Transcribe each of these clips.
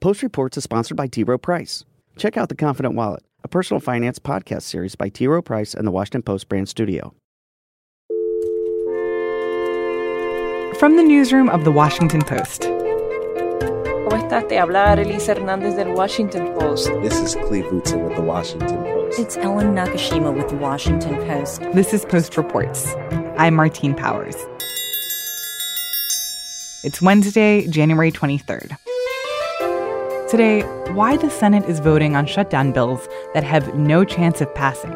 Post Reports is sponsored by T. Rowe Price. Check out The Confident Wallet, a personal finance podcast series by T. Rowe Price and the Washington Post brand studio. From the newsroom of the Washington Post. ¿Cómo estás? Te habla Arelisa Hernández del Washington Post. This is Cleve Wootson with the Washington Post. It's Ellen Nakashima with the Washington Post. This is Post Reports. I'm Martine Powers. It's Wednesday, January 23rd. Today, why the Senate is voting on shutdown bills that have no chance of passing,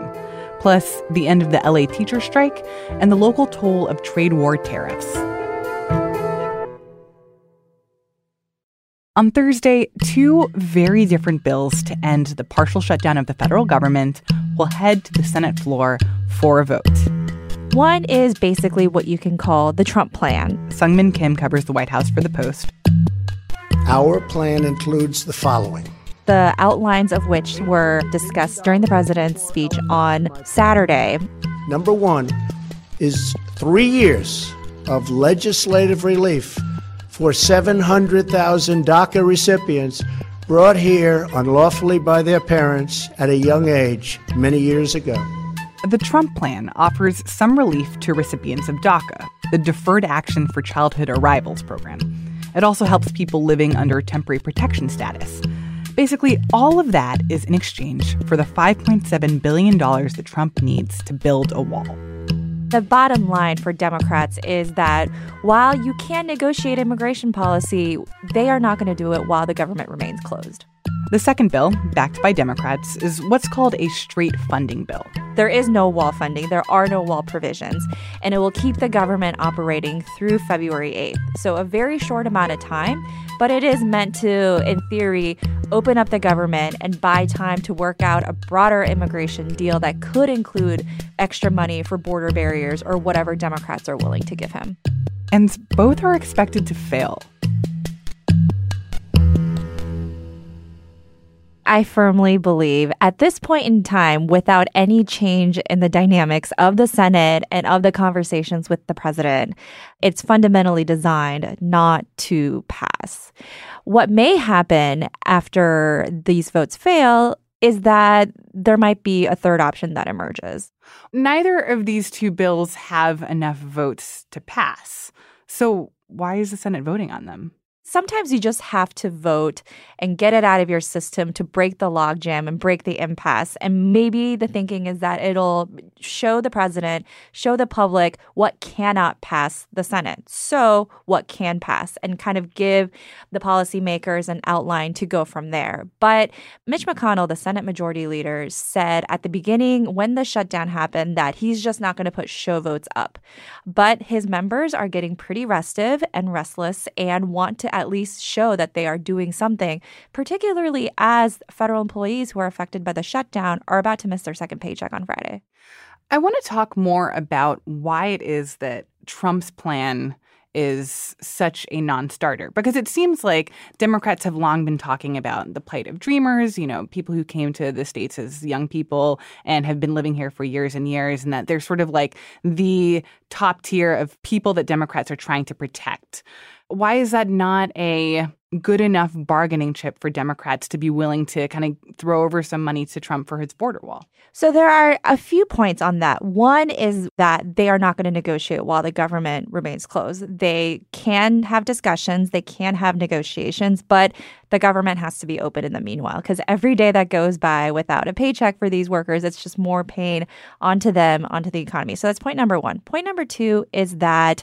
plus the end of the LA teacher strike and the local toll of trade war tariffs. On Thursday, two very different bills to end the partial shutdown of the federal government will head to the Senate floor for a vote. One is basically what you can call the Trump plan. Seung Min Kim covers the White House for The Post. Our plan includes the following the outlines of which were discussed during the president's speech on Saturday. Number one is three years of legislative relief for 700,000 DACA recipients brought here unlawfully by their parents at a young age many years ago. The Trump plan offers some relief to recipients of DACA, the Deferred Action for Childhood Arrivals program. It also helps people living under temporary protection status. Basically, all of that is in exchange for the $5.7 billion that Trump needs to build a wall. The bottom line for Democrats is that while you can negotiate immigration policy, they are not going to do it while the government remains closed. The second bill, backed by Democrats, is what's called a straight funding bill. There is no wall funding, there are no wall provisions, and it will keep the government operating through February 8th. So, a very short amount of time, but it is meant to, in theory, open up the government and buy time to work out a broader immigration deal that could include extra money for border barriers or whatever Democrats are willing to give him. And both are expected to fail. I firmly believe at this point in time, without any change in the dynamics of the Senate and of the conversations with the president, it's fundamentally designed not to pass. What may happen after these votes fail is that there might be a third option that emerges. Neither of these two bills have enough votes to pass. So, why is the Senate voting on them? Sometimes you just have to vote and get it out of your system to break the logjam and break the impasse. And maybe the thinking is that it'll show the president, show the public what cannot pass the Senate. So, what can pass, and kind of give the policymakers an outline to go from there. But Mitch McConnell, the Senate Majority Leader, said at the beginning when the shutdown happened that he's just not going to put show votes up. But his members are getting pretty restive and restless and want to at least show that they are doing something, particularly as federal employees who are affected by the shutdown are about to miss their second paycheck on Friday. I want to talk more about why it is that Trump's plan is such a non starter because it seems like Democrats have long been talking about the plight of dreamers, you know, people who came to the States as young people and have been living here for years and years, and that they're sort of like the top tier of people that Democrats are trying to protect why is that not a good enough bargaining chip for Democrats to be willing to kind of throw over some money to Trump for his border wall? So there are a few points on that. One is that they are not going to negotiate while the government remains closed. They can have discussions, they can have negotiations, but the government has to be open in the meanwhile because every day that goes by without a paycheck for these workers, it's just more pain onto them, onto the economy. So that's point number 1. Point number 2 is that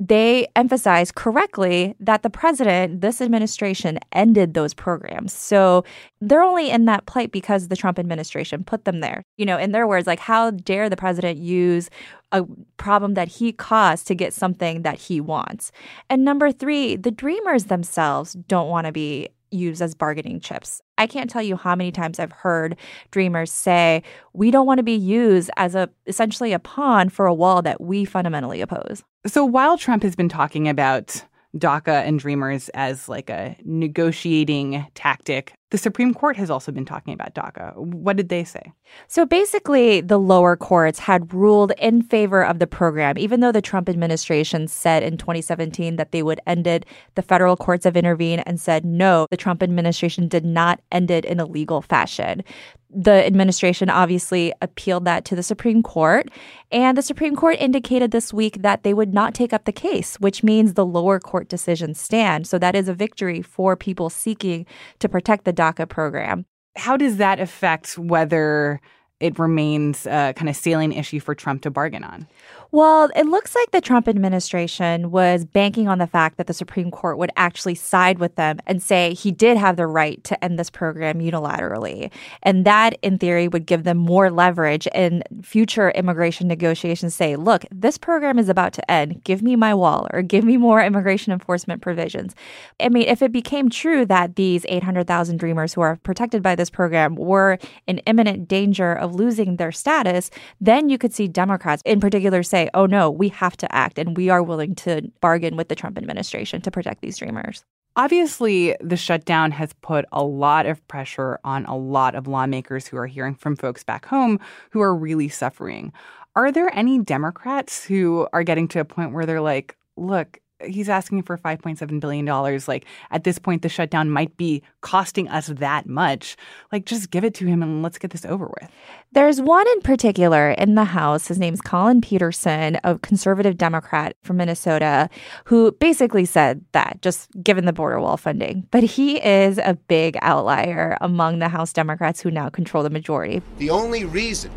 they emphasize correctly that the president, this administration, ended those programs. So they're only in that plight because the Trump administration put them there. You know, in their words, like, how dare the president use a problem that he caused to get something that he wants? And number three, the dreamers themselves don't want to be used as bargaining chips. I can't tell you how many times I've heard dreamers say, "We don't want to be used as a essentially a pawn for a wall that we fundamentally oppose." So while Trump has been talking about DACA and Dreamers as like a negotiating tactic The Supreme Court has also been talking about DACA. What did they say? So basically, the lower courts had ruled in favor of the program, even though the Trump administration said in 2017 that they would end it. The federal courts have intervened and said no, the Trump administration did not end it in a legal fashion the administration obviously appealed that to the Supreme Court. And the Supreme Court indicated this week that they would not take up the case, which means the lower court decisions stand. So that is a victory for people seeking to protect the DACA program. How does that affect whether it remains a kind of salient issue for Trump to bargain on? Well, it looks like the Trump administration was banking on the fact that the Supreme Court would actually side with them and say he did have the right to end this program unilaterally. And that, in theory, would give them more leverage in future immigration negotiations. Say, look, this program is about to end. Give me my wall or give me more immigration enforcement provisions. I mean, if it became true that these 800,000 Dreamers who are protected by this program were in imminent danger of losing their status, then you could see Democrats in particular say, say, oh no, we have to act and we are willing to bargain with the Trump administration to protect these dreamers. Obviously, the shutdown has put a lot of pressure on a lot of lawmakers who are hearing from folks back home who are really suffering. Are there any Democrats who are getting to a point where they're like, look, he's asking for $5.7 billion. Like, at this point, the shutdown might be costing us that much. Like, just give it to him and let's get this over with. There's one in particular in the House. His name's Collin Peterson, a conservative Democrat from Minnesota, who basically said that, just given the border wall funding. But he is a big outlier among the House Democrats who now control the majority. The only reason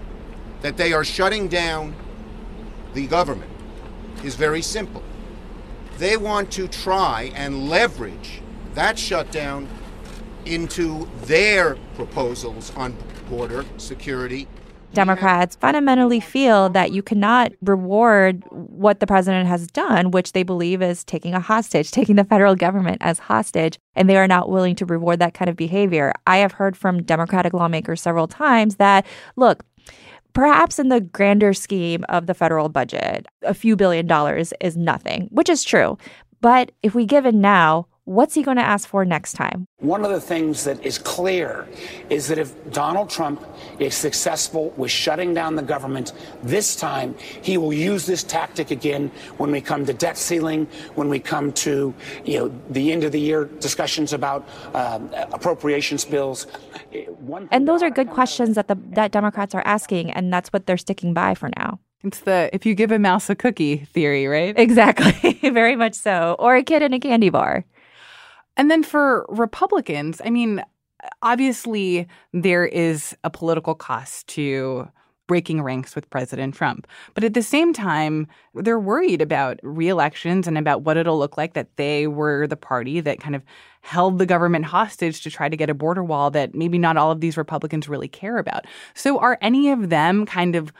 that they are shutting down the government is very simple they want to try and leverage that shutdown into their proposals on border security. Democrats fundamentally feel that you cannot reward what the president has done, which they believe is taking a hostage, taking the federal government as hostage, and they are not willing to reward that kind of behavior. I have heard from Democratic lawmakers several times that, look, Perhaps in the grander scheme of the federal budget, a few billion dollars is nothing, which is true. But if we give in now, What's he going to ask for next time? One of the things that is clear is that if Donald Trump is successful with shutting down the government this time, he will use this tactic again when we come to debt ceiling, when we come to you know the end of the year discussions about um, appropriations bills. One and those are good questions that the that Democrats are asking, and that's what they're sticking by for now. It's the if you give a mouse a cookie theory, right? Exactly. Very much so. Or a kid in a candy bar. And then for Republicans, I mean, obviously there is a political cost to breaking ranks with President Trump. But at the same time, they're worried about re-elections and about what it'll look like that they were the party that kind of held the government hostage to try to get a border wall that maybe not all of these Republicans really care about. So are any of them kind of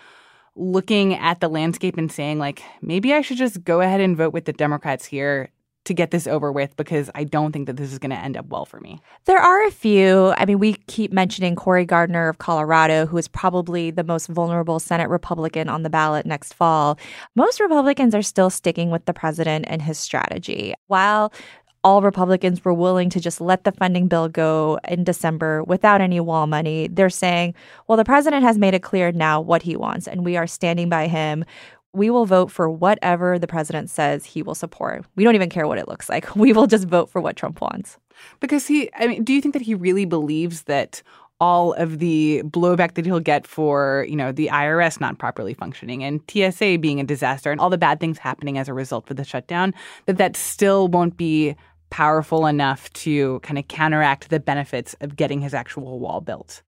looking at the landscape and saying like maybe I should just go ahead and vote with the Democrats here to get this over with because I don't think that this is going to end up well for me. There are a few. I mean, we keep mentioning Cory Gardner of Colorado, who is probably the most vulnerable Senate Republican on the ballot next fall. Most Republicans are still sticking with the president and his strategy. While all Republicans were willing to just let the funding bill go in December without any wall money. They're saying, well, the president has made it clear now what he wants, and we are standing by him we will vote for whatever the president says he will support. We don't even care what it looks like. We will just vote for what Trump wants. Because he, I mean, do you think that he really believes that all of the blowback that he'll get for, you know, the IRS not properly functioning and TSA being a disaster and all the bad things happening as a result of the shutdown, that that still won't be powerful enough to kind of counteract the benefits of getting his actual wall built?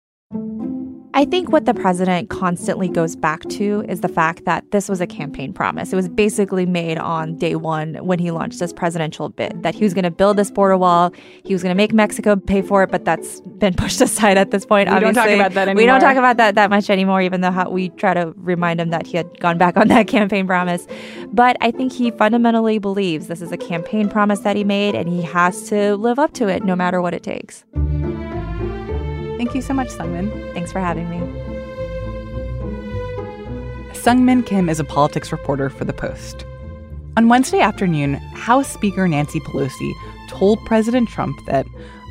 I think what the president constantly goes back to is the fact that this was a campaign promise. It was basically made on day one when he launched his presidential bid that he was going to build this border wall. He was going to make Mexico pay for it, but that's been pushed aside at this point. We obviously. don't talk about that anymore. We don't talk about that that much anymore, even though we try to remind him that he had gone back on that campaign promise. But I think he fundamentally believes this is a campaign promise that he made, and he has to live up to it no matter what it takes. Thank you so much, Seung Min. Thanks for having me. Seung Min Kim is a politics reporter for The Post. On Wednesday afternoon, House Speaker Nancy Pelosi told President Trump that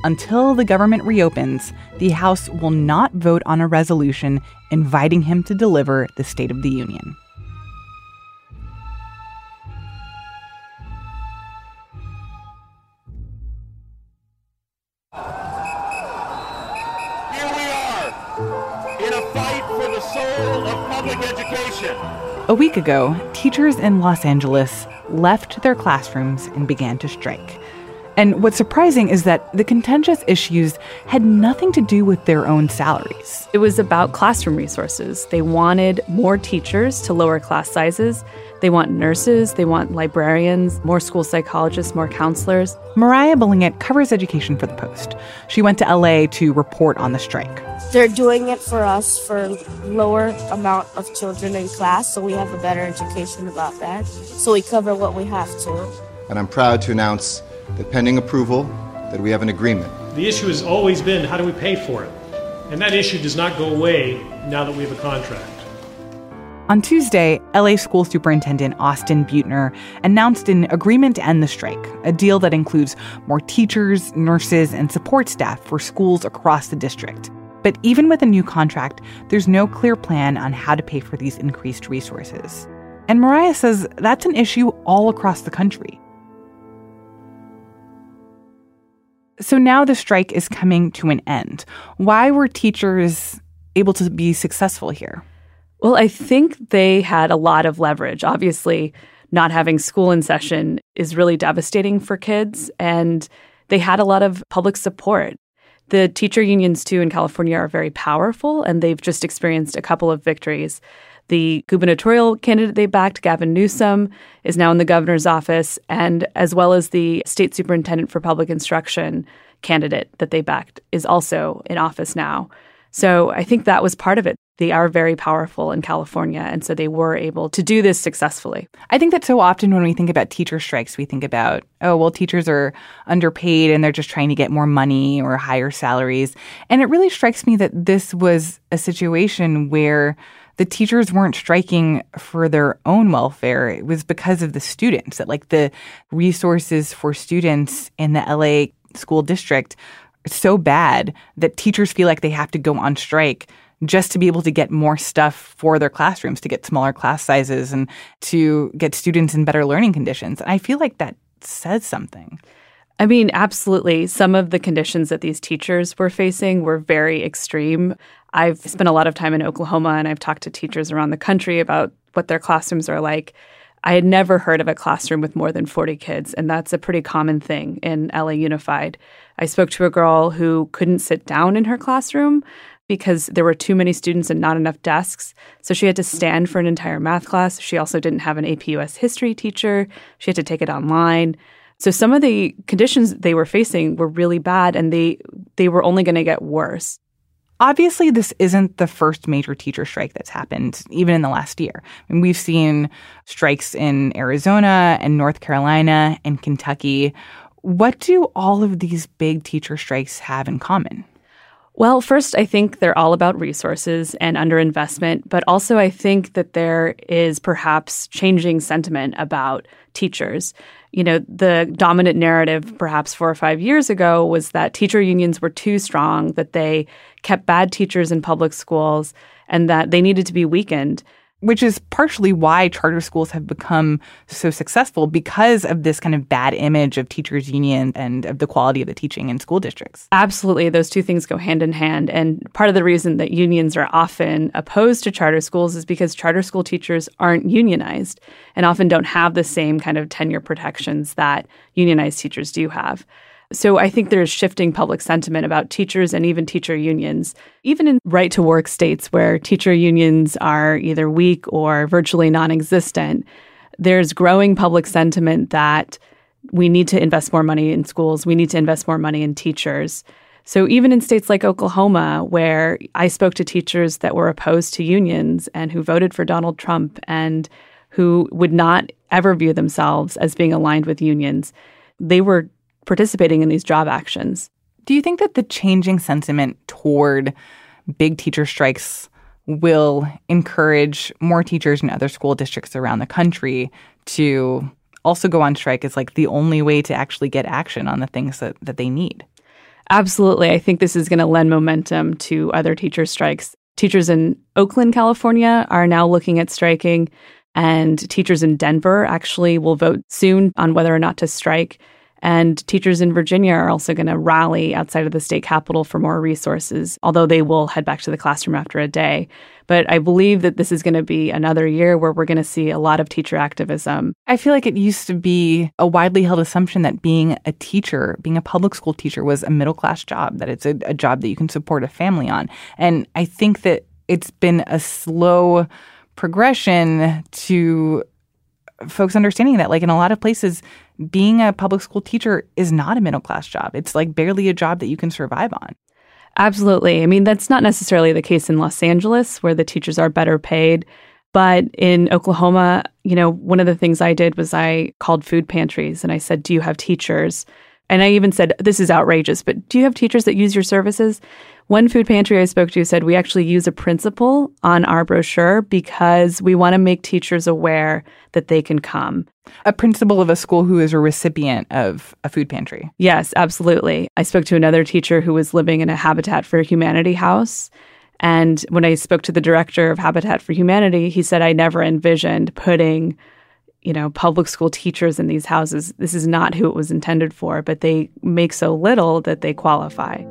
until the government reopens, the House will not vote on a resolution inviting him to deliver the State of the Union. A week ago, teachers in Los Angeles left their classrooms and began to strike. And what's surprising is that the contentious issues had nothing to do with their own salaries. It was about classroom resources. They wanted more teachers to lower class sizes. They want nurses, they want librarians, more school psychologists, more counselors. Moriah Balingit covers education for The Post. She went to LA to report on the strike. They're doing it for us for lower amount of children in class, so we have a better education about that. So we cover what we have to. And I'm proud to announce that pending approval, that we have an agreement. The issue has always been how do we pay for it? And that issue does not go away now that we have a contract. On Tuesday, LA School Superintendent Austin Beutner announced an agreement to end the strike, a deal that includes more teachers, nurses, and support staff for schools across the district. But even with a new contract, there's no clear plan on how to pay for these increased resources. And Moriah says that's an issue all across the country. So now the strike is coming to an end. Why were teachers able to be successful here? Well, I think they had a lot of leverage. Obviously, not having school in session is really devastating for kids, and they had a lot of public support. The teacher unions, too, in California are very powerful, and they've just experienced a couple of victories. The gubernatorial candidate they backed, Gavin Newsom, is now in the governor's office, and as well as the state superintendent for public instruction candidate that they backed is also in office now. So I think that was part of it. They are very powerful in California, and so they were able to do this successfully. I think that so often when we think about teacher strikes, we think about, oh, well, teachers are underpaid and they're just trying to get more money or higher salaries. And it really strikes me that this was a situation where the teachers weren't striking for their own welfare. It was because of the students, that like the resources for students in the LA school district are so bad that teachers feel like they have to go on strike just to be able to get more stuff for their classrooms, to get smaller class sizes and to get students in better learning conditions. And I feel like that says something. I mean, absolutely. Some of the conditions that these teachers were facing were very extreme. I've spent a lot of time in Oklahoma and I've talked to teachers around the country about what their classrooms are like. I had never heard of a classroom with more than 40 kids, and that's a pretty common thing in LA Unified. I spoke to a girl who couldn't sit down in her classroom because there were too many students and not enough desks. So she had to stand for an entire math class. She also didn't have an AP US history teacher. She had to take it online. So some of the conditions they were facing were really bad and they they were only going to get worse. Obviously, this isn't the first major teacher strike that's happened, even in the last year. I mean, we've seen strikes in Arizona and North Carolina and Kentucky. What do all of these big teacher strikes have in common? Well, first, I think they're all about resources and underinvestment, but also I think that there is perhaps changing sentiment about teachers. You know, the dominant narrative perhaps four or five years ago was that teacher unions were too strong, that they kept bad teachers in public schools, and that they needed to be weakened which is partially why charter schools have become so successful because of this kind of bad image of teachers union and of the quality of the teaching in school districts. Absolutely, those two things go hand in hand and part of the reason that unions are often opposed to charter schools is because charter school teachers aren't unionized and often don't have the same kind of tenure protections that unionized teachers do have. So I think there's shifting public sentiment about teachers and even teacher unions, even in right to work states where teacher unions are either weak or virtually non existent. There's growing public sentiment that we need to invest more money in schools, we need to invest more money in teachers. So even in states like Oklahoma, where I spoke to teachers that were opposed to unions and who voted for Donald Trump and who would not ever view themselves as being aligned with unions, they were participating in these job actions. Do you think that the changing sentiment toward big teacher strikes will encourage more teachers in other school districts around the country to also go on strike as like the only way to actually get action on the things that, that they need? Absolutely. I think this is going to lend momentum to other teacher strikes. Teachers in Oakland, California are now looking at striking, and teachers in Denver actually will vote soon on whether or not to strike. And teachers in Virginia are also going to rally outside of the state capitol for more resources, although they will head back to the classroom after a day. But I believe that this is going to be another year where we're going to see a lot of teacher activism. I feel like it used to be a widely held assumption that being a teacher, being a public school teacher, was a middle class job, that it's a, a job that you can support a family on. And I think that it's been a slow progression to folks understanding that like in a lot of places being a public school teacher is not a middle class job. It's like barely a job that you can survive on. Absolutely. I mean that's not necessarily the case in los angeles where the teachers are better paid. But in oklahoma you know one of the things i did was i called food pantries and i said do you have teachers? And i even said this is outrageous but do you have teachers that use your services one food pantry I spoke to said we actually use a principle on our brochure because we want to make teachers aware that they can come. A principal of a school who is a recipient of a food pantry. Yes, absolutely. I spoke to another teacher who was living in a Habitat for Humanity house. And when I spoke to the director of Habitat for Humanity, he said, I never envisioned putting you know, public school teachers in these houses. This is not who it was intended for, but they make so little that they qualify.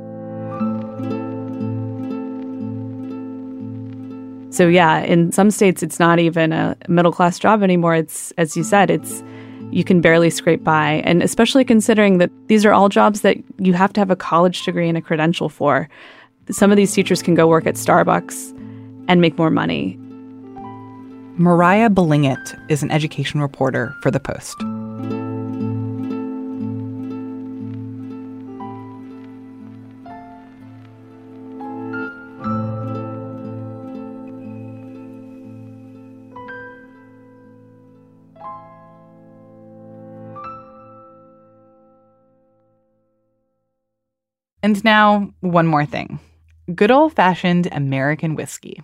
So yeah, in some states it's not even a middle class job anymore. It's as you said, it's you can barely scrape by. And especially considering that these are all jobs that you have to have a college degree and a credential for. Some of these teachers can go work at Starbucks and make more money. Moriah Balingit is an education reporter for The Post. And now, one more thing good old fashioned American whiskey.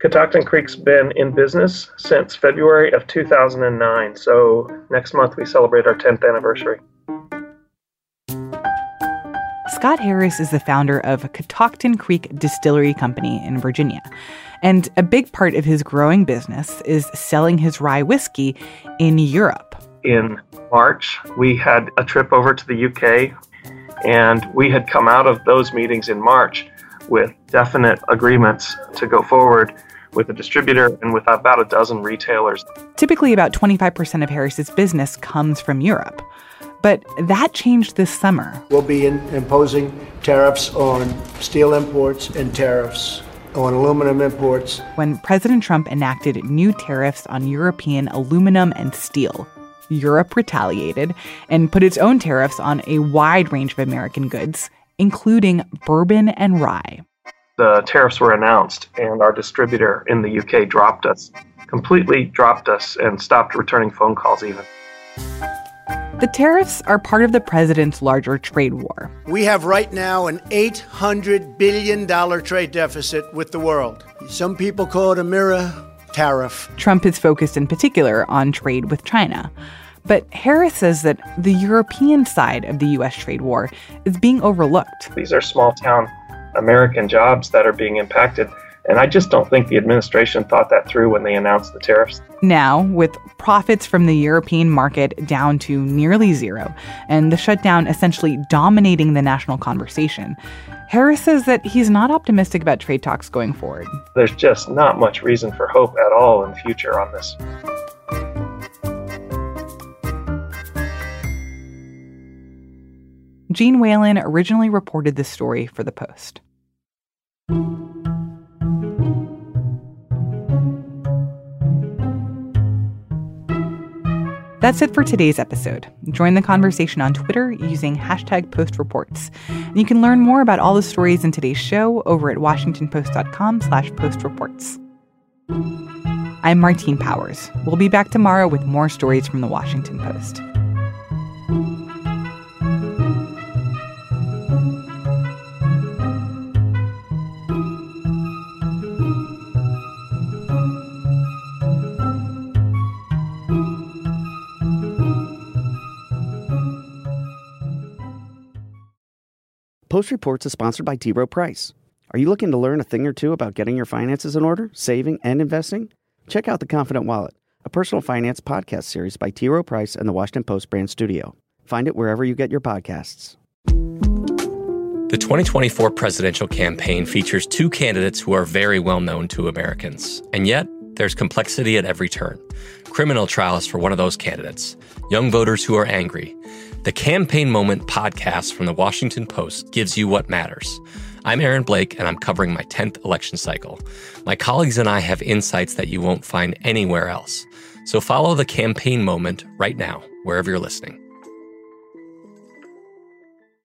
Catoctin Creek's been in business since February of 2009, so next month we celebrate our 10th anniversary. Scott Harris is the founder of Catoctin Creek Distillery Company in Virginia. And a big part of his growing business is selling his rye whiskey in Europe. In March, we had a trip over to the UK, and we had come out of those meetings in March with definite agreements to go forward with a distributor and with about a dozen retailers. Typically, about 25% of Harris's business comes from Europe. But that changed this summer. We'll be in, imposing tariffs on steel imports and tariffs on aluminum imports. When President Trump enacted new tariffs on European aluminum and steel, Europe retaliated and put its own tariffs on a wide range of American goods, including bourbon and rye. The tariffs were announced, and our distributor in the UK dropped us, completely dropped us, and stopped returning phone calls even. The tariffs are part of the president's larger trade war. We have right now an $800 billion trade deficit with the world. Some people call it a mirror tariff. Trump is focused in particular on trade with China. But Harris says that the European side of the U.S. trade war is being overlooked. These are small town American jobs that are being impacted. And I just don't think the administration thought that through when they announced the tariffs. Now, with profits from the European market down to nearly zero, and the shutdown essentially dominating the national conversation, Harris says that he's not optimistic about trade talks going forward. There's just not much reason for hope at all in the future on this. Jeanne Whalen originally reported this story for The Post. That's it for today's episode. Join the conversation on Twitter using hashtag postreports. And you can learn more about all the stories in today's show over at washingtonpost.com slash postreports. I'm Martine Powers. We'll be back tomorrow with more stories from the Washington Post. Post Reports is sponsored by T. Rowe Price. Are you looking to learn a thing or two about getting your finances in order, saving, and investing? Check out The Confident Wallet, a personal finance podcast series by T. Rowe Price and the Washington Post brand studio. Find it wherever you get your podcasts. The 2024 presidential campaign features two candidates who are very well known to Americans. And yet, there's complexity at every turn. Criminal trials for one of those candidates, young voters who are angry. The Campaign Moment podcast from the Washington Post gives you what matters. I'm Aaron Blake, and I'm covering my 10th election cycle. My colleagues and I have insights that you won't find anywhere else. So follow the Campaign Moment right now, wherever you're listening.